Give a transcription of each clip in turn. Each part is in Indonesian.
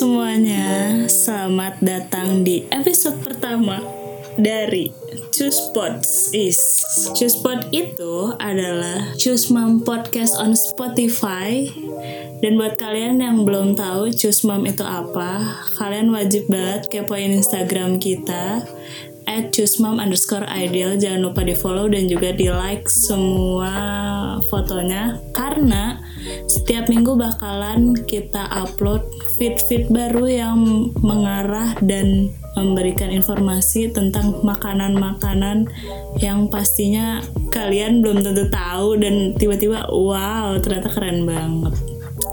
semuanya, selamat datang di episode pertama dari Choose Pods is. Choose Pod itu adalah Choose Mom Podcast on Spotify. Dan buat kalian yang belum tahu Choose Mom itu apa, kalian wajib banget kepoin Instagram kita at choosemom underscore ideal. Jangan lupa di follow dan juga di like semua fotonya. Karena setiap minggu bakalan kita upload feed-feed baru yang mengarah dan memberikan informasi tentang makanan-makanan yang pastinya kalian belum tentu tahu dan tiba-tiba wow ternyata keren banget.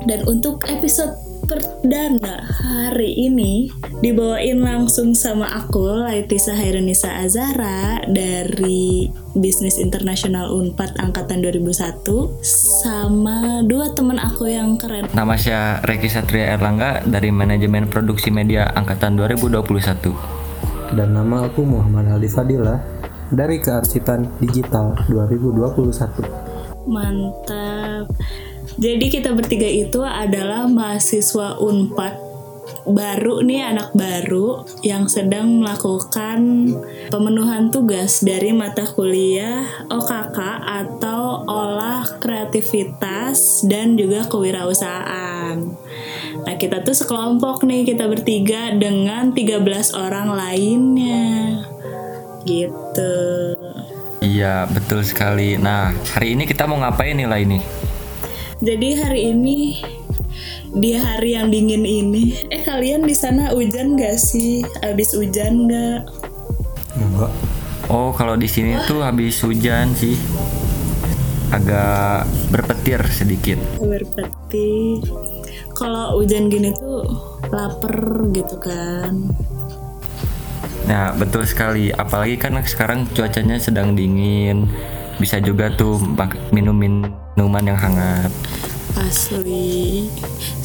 Dan untuk episode perdana hari ini dibawain langsung sama aku Laitisa Hairunisa Azara dari Bisnis Internasional Unpad angkatan 2001 sama dua teman aku yang keren. Nama saya Reki Satria Erlangga dari Manajemen Produksi Media angkatan 2021. Dan nama aku Muhammad Aldi Fadila dari Kearsipan Digital 2021. Mantap. Jadi kita bertiga itu adalah mahasiswa Unpad baru nih anak baru yang sedang melakukan pemenuhan tugas dari mata kuliah OKK atau olah kreativitas dan juga kewirausahaan. Nah, kita tuh sekelompok nih kita bertiga dengan 13 orang lainnya. Gitu. Iya, betul sekali. Nah, hari ini kita mau ngapain nih lah ini? Jadi hari ini di hari yang dingin ini, eh kalian di sana hujan gak sih? Abis hujan gak? Enggak. Oh, kalau di sini tuh habis hujan sih. Agak berpetir sedikit. Berpetir. Kalau hujan gini tuh lapar gitu kan. Nah, betul sekali. Apalagi kan sekarang cuacanya sedang dingin. Bisa juga tuh minum minuman yang hangat. Asli.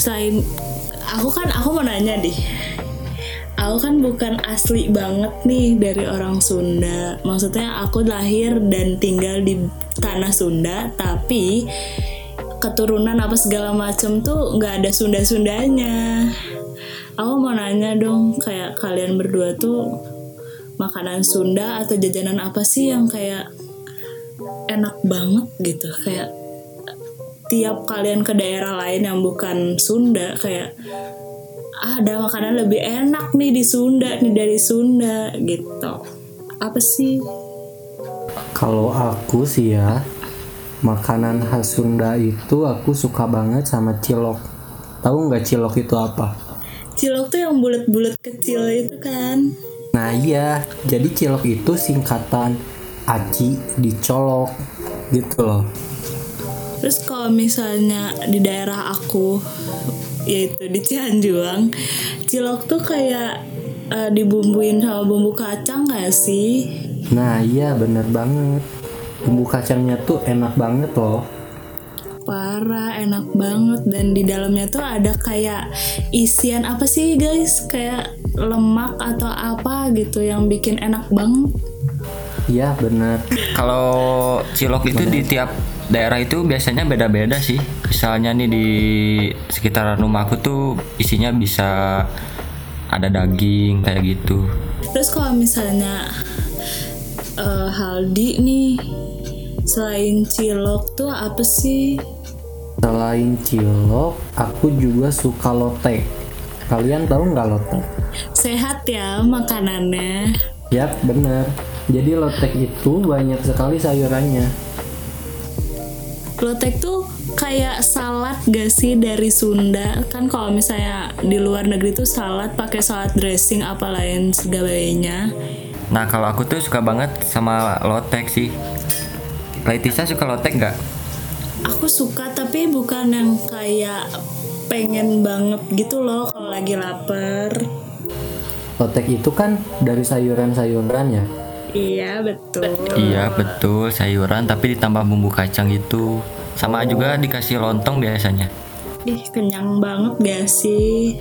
Selain aku kan aku mau nanya deh. Aku kan bukan asli banget nih dari orang Sunda. Maksudnya aku lahir dan tinggal di tanah Sunda, tapi keturunan apa segala macem tuh nggak ada Sunda-Sundanya. Aku mau nanya dong, kayak kalian berdua tuh makanan Sunda atau jajanan apa sih yang kayak enak banget gitu, kayak tiap kalian ke daerah lain yang bukan Sunda kayak ah, ada makanan lebih enak nih di Sunda nih dari Sunda gitu apa sih Kalau aku sih ya, makanan khas Sunda itu aku suka banget sama cilok. Tahu nggak cilok itu apa? cilok tuh yang bulat-bulat kecil itu kan Nah iya, jadi cilok itu singkatan aci dicolok gitu loh. Terus kalau misalnya di daerah aku yaitu di Cianjuang cilok tuh kayak eh, dibumbuin sama bumbu kacang gak sih Nah iya bener banget. Bumbu kacangnya tuh enak banget loh. parah enak banget dan di dalamnya tuh ada kayak isian apa sih guys kayak lemak atau apa gitu yang bikin enak banget Iya bener. Kalau cilok itu di tiap daerah itu biasanya beda-beda sih. Misalnya nih di sekitaran rumahku tuh isinya bisa ada daging kayak gitu. terus kalau misalnya eh, Haldi nih selain cilok tuh apa sih Selain cilok, aku juga suka lotek. Kalian tahu nggak lotek? sehat ya makanannya Yap, bener. Jadi lotek itu banyak sekali sayurannya. Lotek tuh kayak salad gak sih dari Sunda kan kalau misalnya di luar negeri tuh salad pakai salad dressing apa lain segalanya Nah kalau aku tuh suka banget sama lotek sih. Laitisa suka lotek nggak? aku suka tapi bukan yang kayak pengen banget gitu loh kalau lagi lapar Lotek itu kan dari sayuran-sayuran ya. Iya betul Iya betul sayuran tapi ditambah bumbu kacang gitu. Sama juga dikasih lontong biasanya. ih kenyang banget gak sih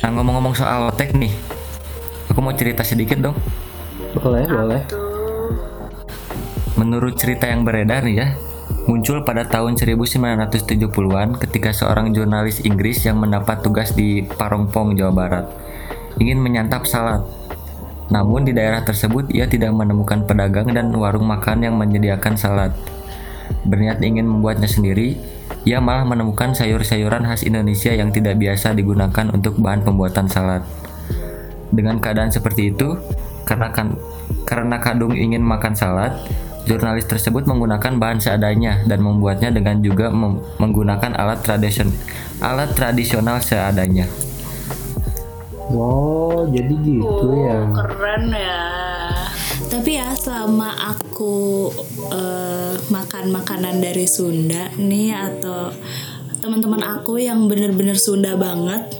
Nah ngomong-ngomong soal lotek nih, aku mau cerita sedikit dong. Boleh, boleh. Menurut cerita yang beredar nih ya, muncul pada tahun 1970-an ketika seorang jurnalis Inggris yang mendapat tugas di Parongpong, Jawa Barat, ingin menyantap salad. Namun di daerah tersebut ia tidak menemukan pedagang dan warung makan yang menyediakan salad. Berniat ingin membuatnya sendiri, ia malah menemukan sayur-sayuran khas Indonesia yang tidak biasa digunakan untuk bahan pembuatan salad. Dengan keadaan seperti itu, karena kan karena Kadung ingin makan salad, jurnalis tersebut menggunakan bahan seadanya dan membuatnya dengan juga menggunakan alat tradision alat tradisional seadanya. Wow, jadi gitu ya. Keren ya. Tapi ya selama aku eh, makan makanan dari Sunda nih atau teman-teman aku yang bener-bener Sunda banget,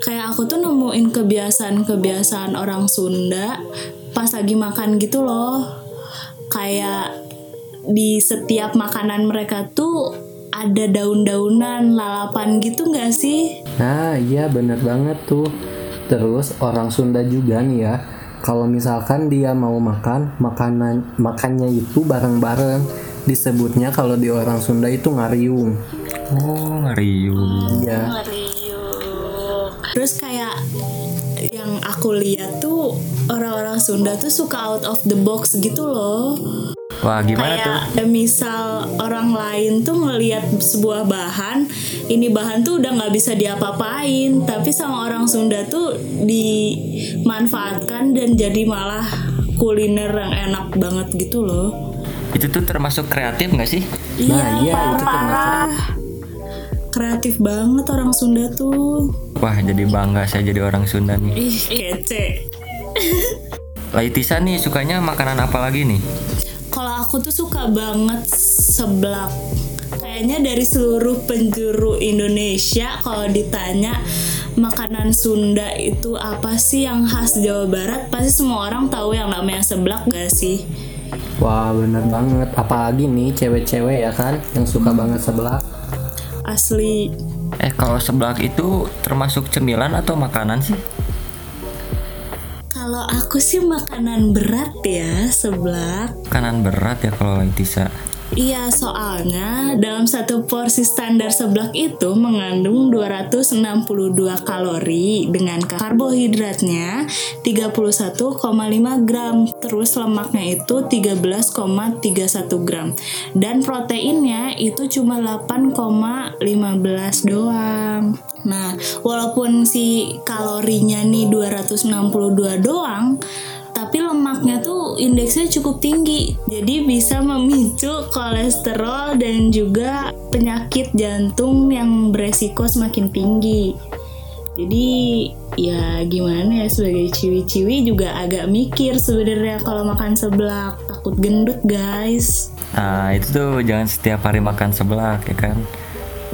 kayak aku tuh nemuin kebiasaan-kebiasaan orang Sunda pas lagi makan gitu loh. Kayak di setiap makanan mereka tuh ada daun-daunan, lalapan gitu nggak sih? Nah, iya bener banget tuh. Terus orang Sunda juga nih ya, kalau misalkan dia mau makan, makanan makannya itu bareng-bareng. Disebutnya kalau di orang Sunda itu ngariung. Oh, ngeriung. Iya. Terus kayak yang aku lihat tuh orang-orang Sunda tuh suka out of the box gitu loh. Wah, gimana tuh? Kayak misal orang lain tuh ngelihat sebuah bahan, ini bahan tuh udah nggak bisa diapa-apain, tapi sama orang Sunda tuh dimanfaatkan dan jadi malah kuliner yang enak banget gitu loh. Itu tuh termasuk kreatif nggak sih? Nah, iya itu termasuk. Kreatif banget orang Sunda tuh. Wah, jadi bangga saya jadi orang Sunda nih. Ih, kece. Laitisa nih sukanya makanan apa lagi nih? Aku tuh suka banget seblak. Kayaknya dari seluruh penjuru Indonesia kalau ditanya makanan Sunda itu apa sih yang khas Jawa Barat, pasti semua orang tahu yang namanya seblak gak sih? Wah, bener banget. Apalagi nih cewek-cewek ya kan yang suka banget sebelah. Asli. Eh, kalau seblak itu termasuk cemilan atau makanan sih? Aku makanan berat ya seblak. Makanan berat ya kalau Laitisa. Iya, soalnya dalam satu porsi standar seblak itu mengandung 262 kalori dengan karbohidratnya 31,5 gram, terus lemaknya itu 13,31 gram, dan proteinnya itu cuma 8,15 doang. Nah, walaupun si kalorinya nih 262 doang, lemaknya tuh indeksnya cukup tinggi jadi bisa memicu kolesterol dan juga penyakit jantung yang beresiko semakin tinggi jadi ya gimana ya sebagai ciwi-ciwi juga agak mikir sebenarnya kalau makan seblak takut gendut guys Nah, itu tuh jangan setiap hari makan seblak ya kan.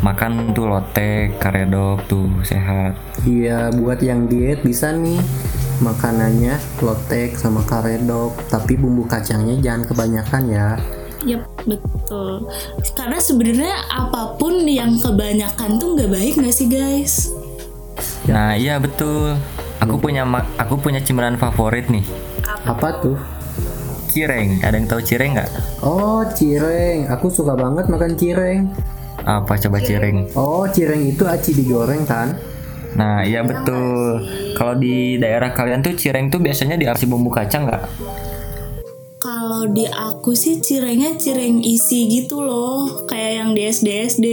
Makan tuh lotek, karedok tuh sehat. Iya, buat yang diet bisa nih makanannya lotek sama karedok, tapi bumbu kacangnya jangan kebanyakan ya. Yap, betul. Karena sebenarnya apa pun yang kebanyakan tuh nggak baik nggak sih guys? Nah, iya betul. Aku punya ma- aku punya cemilan favorit nih. Apa tuh? Cireng. Ada yang tahu cireng nggak? Oh, cireng. Aku suka banget makan cireng. Apa coba cireng? Oh, cireng itu aci digoreng kan? Nah, iya betul. Kalau di daerah kalian tuh cireng tuh biasanya diisi bumbu kacang nggak? Kalau di aku sih cirengnya cireng isi gitu loh, kayak yang di SD SD.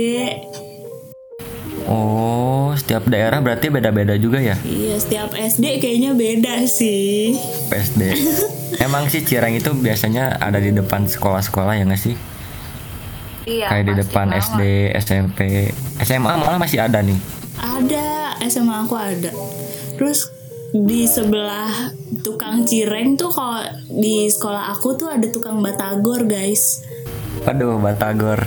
Oh, setiap daerah berarti beda-beda juga ya? Iya, setiap SD kayaknya beda sih. PSD. Emang sih cireng itu biasanya ada di depan sekolah-sekolah ya nggak sih? Iya. Kayak di depan banget. SD, SMP, SMA malah masih ada nih. Ada, SMA aku ada. Terus di sebelah tukang cireng tuh kalau di sekolah aku tuh ada tukang batagor guys. Waduh, Batagor.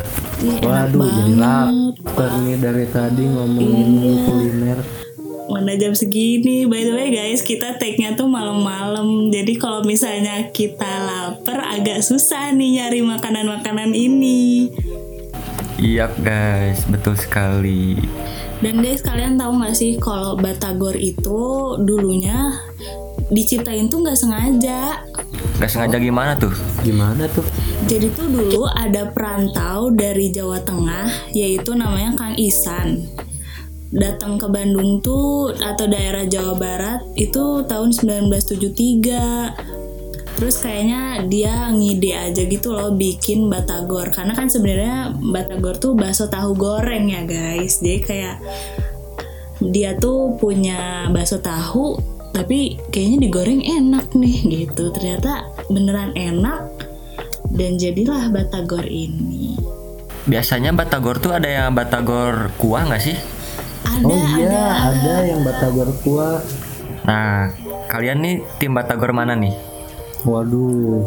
Enak Waduh, jadi lapar nih dari tadi ngomongin mulu kuliner. Mana jam segini? By the way guys, kita take-nya tuh malam-malam. Jadi kalau misalnya kita lapar agak susah nih nyari makanan-makanan ini. Iya guys, betul sekali. Dan guys, kalian tahu nggak sih kalau batagor itu dulunya diciptain tuh nggak sengaja. Gak sengaja gimana tuh? Gimana tuh? Jadi tuh dulu ada perantau dari Jawa Tengah yaitu namanya Kang Isan. Datang ke Bandung tuh atau daerah Jawa Barat itu tahun 1973. Terus kayaknya dia ngide aja gitu loh bikin batagor karena kan sebenarnya batagor tuh bakso tahu goreng ya guys. Jadi kayak dia tuh punya bakso tahu tapi kayaknya digoreng enak nih gitu. Ternyata beneran enak dan jadilah batagor ini. Biasanya batagor tuh ada yang batagor kuah nggak sih? Ada Oh iya, ada ada yang batagor kuah. Nah, kalian nih tim batagor mana nih? Waduh,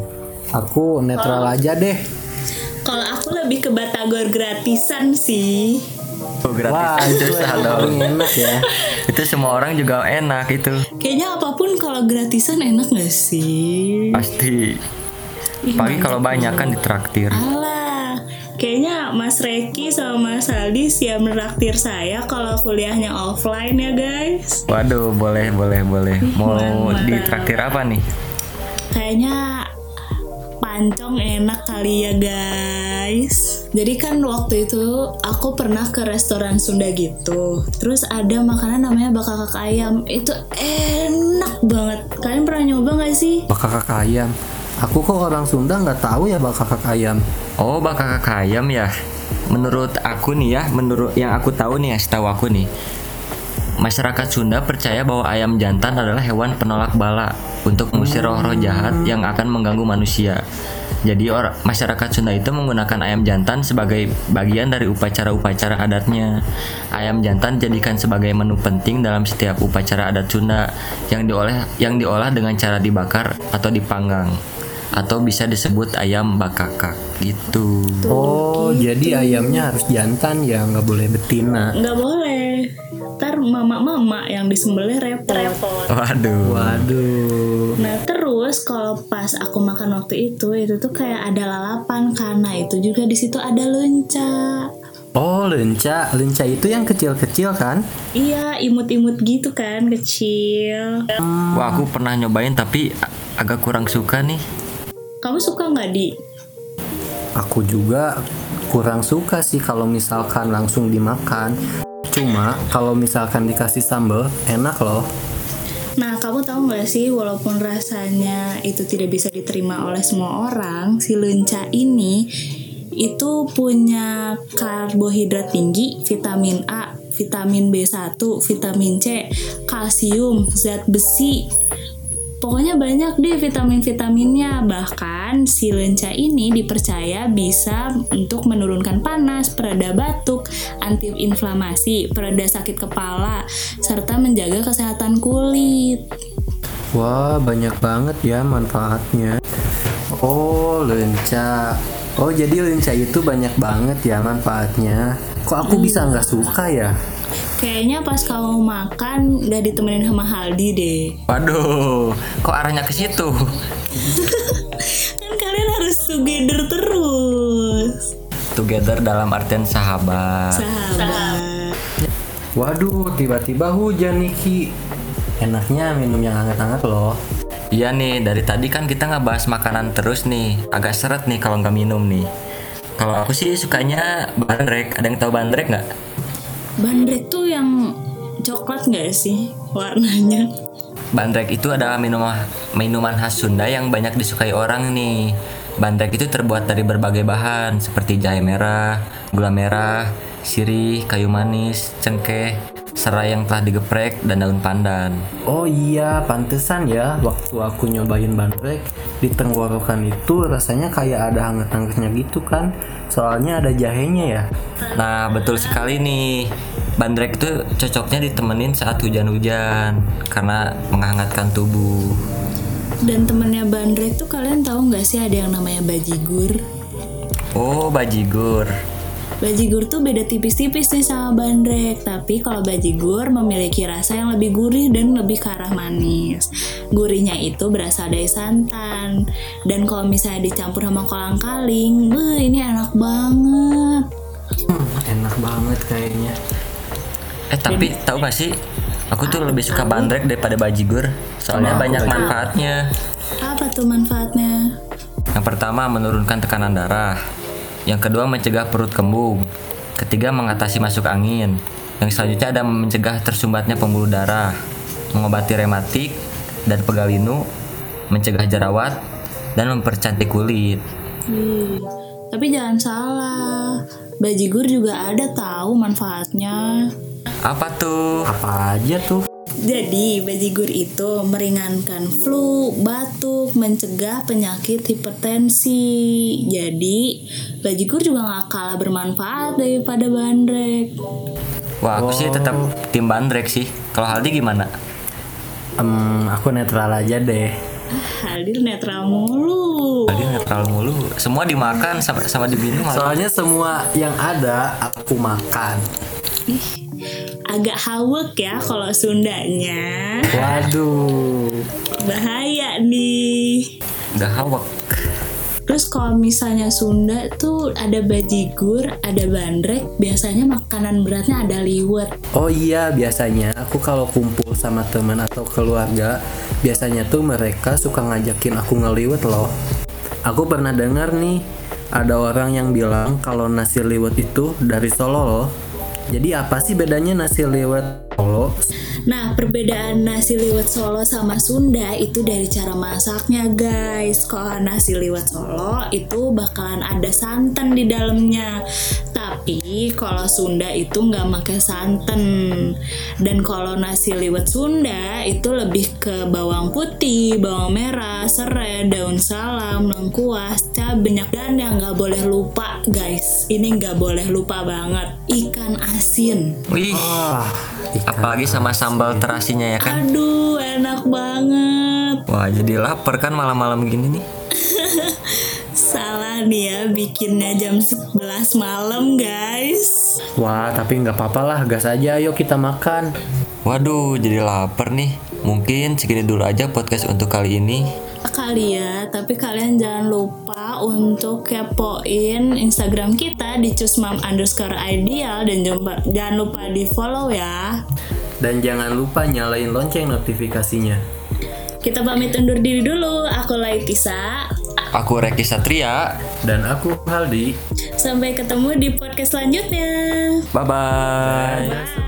aku netral aja deh. Kalau aku lebih ke batagor gratisan sih. Oh, Wah, gratisan itu dong. paling enak ya. Itu semua orang juga enak itu. Kayaknya apa pun kalau gratisan enak gak sih? Pasti. Pagi kalau banyak kan ditraktir. Alah, kayaknya Mas Reki sama Mas Aldi siap menraktir saya kalau kuliahnya offline ya guys. Waduh, boleh, boleh, boleh. Mau ditraktir apa nih? Kayaknya pancong enak kali ya guys. Jadi kan waktu itu aku pernah ke restoran Sunda gitu. Terus ada makanan namanya bakal kakak ayam. Itu enak banget. Kalian pernah nyoba gak sih? Bakak kakak ayam. Aku kok orang Sunda nggak tahu ya bakak kakak ayam. Oh, bakal kakak ayam ya. Menurut aku nih ya, menurut yang aku tahu nih ya, setahu aku nih. Masyarakat Sunda percaya bahwa ayam jantan adalah hewan penolak bala untuk mengusir roh-roh jahat yang akan mengganggu manusia. Jadi or- masyarakat Sunda itu menggunakan ayam jantan sebagai bagian dari upacara-upacara adatnya. Ayam jantan jadikan sebagai menu penting dalam setiap upacara adat Sunda yang diolah yang diolah dengan cara dibakar atau dipanggang atau bisa disebut ayam bakakak gitu. Oh, jadi ayamnya harus jantan ya, nggak boleh betina. Nggak boleh. Ntar mama-mama yang disembelih repot. Waduh. Waduh. Nah terus kalau pas aku makan waktu itu itu tuh kayak ada lalapan karena itu juga di situ ada lenca. Oh, lenca. Lenca itu yang kecil-kecil kan? Iya imut-imut gitu kan kecil. Wah, aku pernah nyobain tapi agak kurang suka nih. Kamu suka nggak di? Aku juga kurang suka sih kalau misalkan langsung dimakan. Cuma kalau misalkan dikasih sambal, enak loh. Nah kamu tahu nggak sih walaupun rasanya itu tidak bisa diterima oleh semua orang, si lenca ini itu punya karbohidrat tinggi, vitamin A, vitamin B1, vitamin C, kalsium, zat besi. Pokoknya banyak deh vitamin-vitaminnya. Bahkan si lenca ini dipercaya bisa untuk menurunkan panas, pereda batuk, antiinflamasi, pereda sakit kepala, serta menjaga kesehatan kulit. Wah, banyak banget ya manfaatnya. Oh, lenca. Oh, jadi lenca itu banyak banget ya manfaatnya. Kok aku bisa nggak suka ya? Kayaknya pas kamu makan gak ditemenin sama Haldi deh. Waduh, kok arahnya ke situ? Kan kalian harus together terus. Together dalam artian sahabat. Sahabat. Waduh, tiba-tiba hujan nih Ki. Enaknya minum yang hangat-hangat loh. Iya nih, dari tadi kan kita nggak bahas makanan terus nih. Agak seret nih kalau nggak minum nih. Kalau aku sih sukanya bandrek. Ada yang tahu bandrek nggak? Bandrek tuh yang coklat gak sih warnanya? Bandrek itu adalah minuman minuman khas Sunda yang banyak disukai orang nih. Bandrek itu terbuat dari berbagai bahan seperti jahe merah, gula merah, sirih, kayu manis, cengkeh, serai yang telah digeprek dan daun pandan. Oh iya, pantesan ya waktu aku nyobain bandrek di tenggorokan itu rasanya kayak ada hangat-hangatnya gitu kan. Soalnya ada jahenya ya. Nah, betul sekali nih. Bandrek itu cocoknya ditemenin saat hujan-hujan karena menghangatkan tubuh. Dan temennya Bandrek tuh kalian tahu nggak sih ada yang namanya bajigur? Oh, bajigur. Bajigur tuh beda tipis-tipis nih sama bandrek, tapi kalau bajigur memiliki rasa yang lebih gurih dan lebih ke arah manis. Gurihnya itu berasal dari santan. Dan kalau misalnya dicampur sama kolang kaling, beuh, ini enak banget. Hmm, enak banget kayaknya. Eh, tapi tahu gak sih Aku tuh lebih suka bandrek daripada bajigur, soalnya banyak manfaatnya. Apa tuh manfaatnya? Yang pertama menurunkan tekanan darah. Yang kedua mencegah perut kembung. Ketiga mengatasi masuk angin. Yang selanjutnya ada mencegah tersumbatnya pembuluh darah, mengobati rematik dan pegalinu, mencegah jerawat dan mempercantik kulit. Wih, tapi jangan salah. Bajigur juga ada tahu manfaatnya. Apa tuh? Apa aja tuh? Jadi, bajigur itu meringankan flu, batuk, mencegah penyakit hipertensi. Jadi, bajigur juga nggak kalah bermanfaat daripada bandrek. Wah, aku sih tetap tim bandrek sih. Kalau Haldi gimana? Em, aku netral aja deh. Hadir netral mulu. Haldi netral mulu. Semua dimakan sama sama diminum. Soalnya semua yang ada aku makan. Ih, agak hawek ya kalau Sundanya. Waduh. Bahaya nih. Udah hawak. Terus kalau misalnya Sunda tuh ada bajigur, ada bandrek, biasanya makanan beratnya ada liwet. Oh iya, biasanya aku kalau kumpul sama teman atau keluarga, biasanya tuh mereka suka ngajakin aku ngeliwet loh. Aku pernah dengar nih, ada orang yang bilang kalau nasi liwet itu dari Solo loh. Jadi apa sih bedanya nasi liwet Solo? Nah, perbedaan nasi liwet Solo sama Sunda itu dari cara masaknya, guys. Kalau nasi liwet Solo itu bakalan ada santan di dalamnya. Tapi kalau Sunda itu nggak pakai santan. Dan kalau nasi liwet Sunda itu lebih ke bawang putih, bawang merah, serai, daun salam, lengkuas, cabai, dan yang nggak boleh lupa, guys. Ini nggak boleh lupa banget. Ikan asin. Wih, Wah, ikan apalagi sama sambal terasinya ya kan? Aduh, enak banget. Wah, jadi lapar kan malam-malam gini nih. Salah nih ya bikinnya jam 11 malam, guys. Wah, tapi nggak apa-apa lah, gas aja ayo kita makan. Waduh, jadi lapar nih. Mungkin segini dulu aja podcast untuk kali ini. Kali ya, tapi kalian jangan lupa untuk kepoin Instagram kita di cusmam underscore ideal dan jangan, jangan lupa di follow ya. Dan jangan lupa nyalain lonceng notifikasinya. Kita pamit undur diri dulu. Aku Laitisa. Aku Reki Satria. Dan aku Haldi. Sampai ketemu di podcast selanjutnya. Bye-bye. Bye.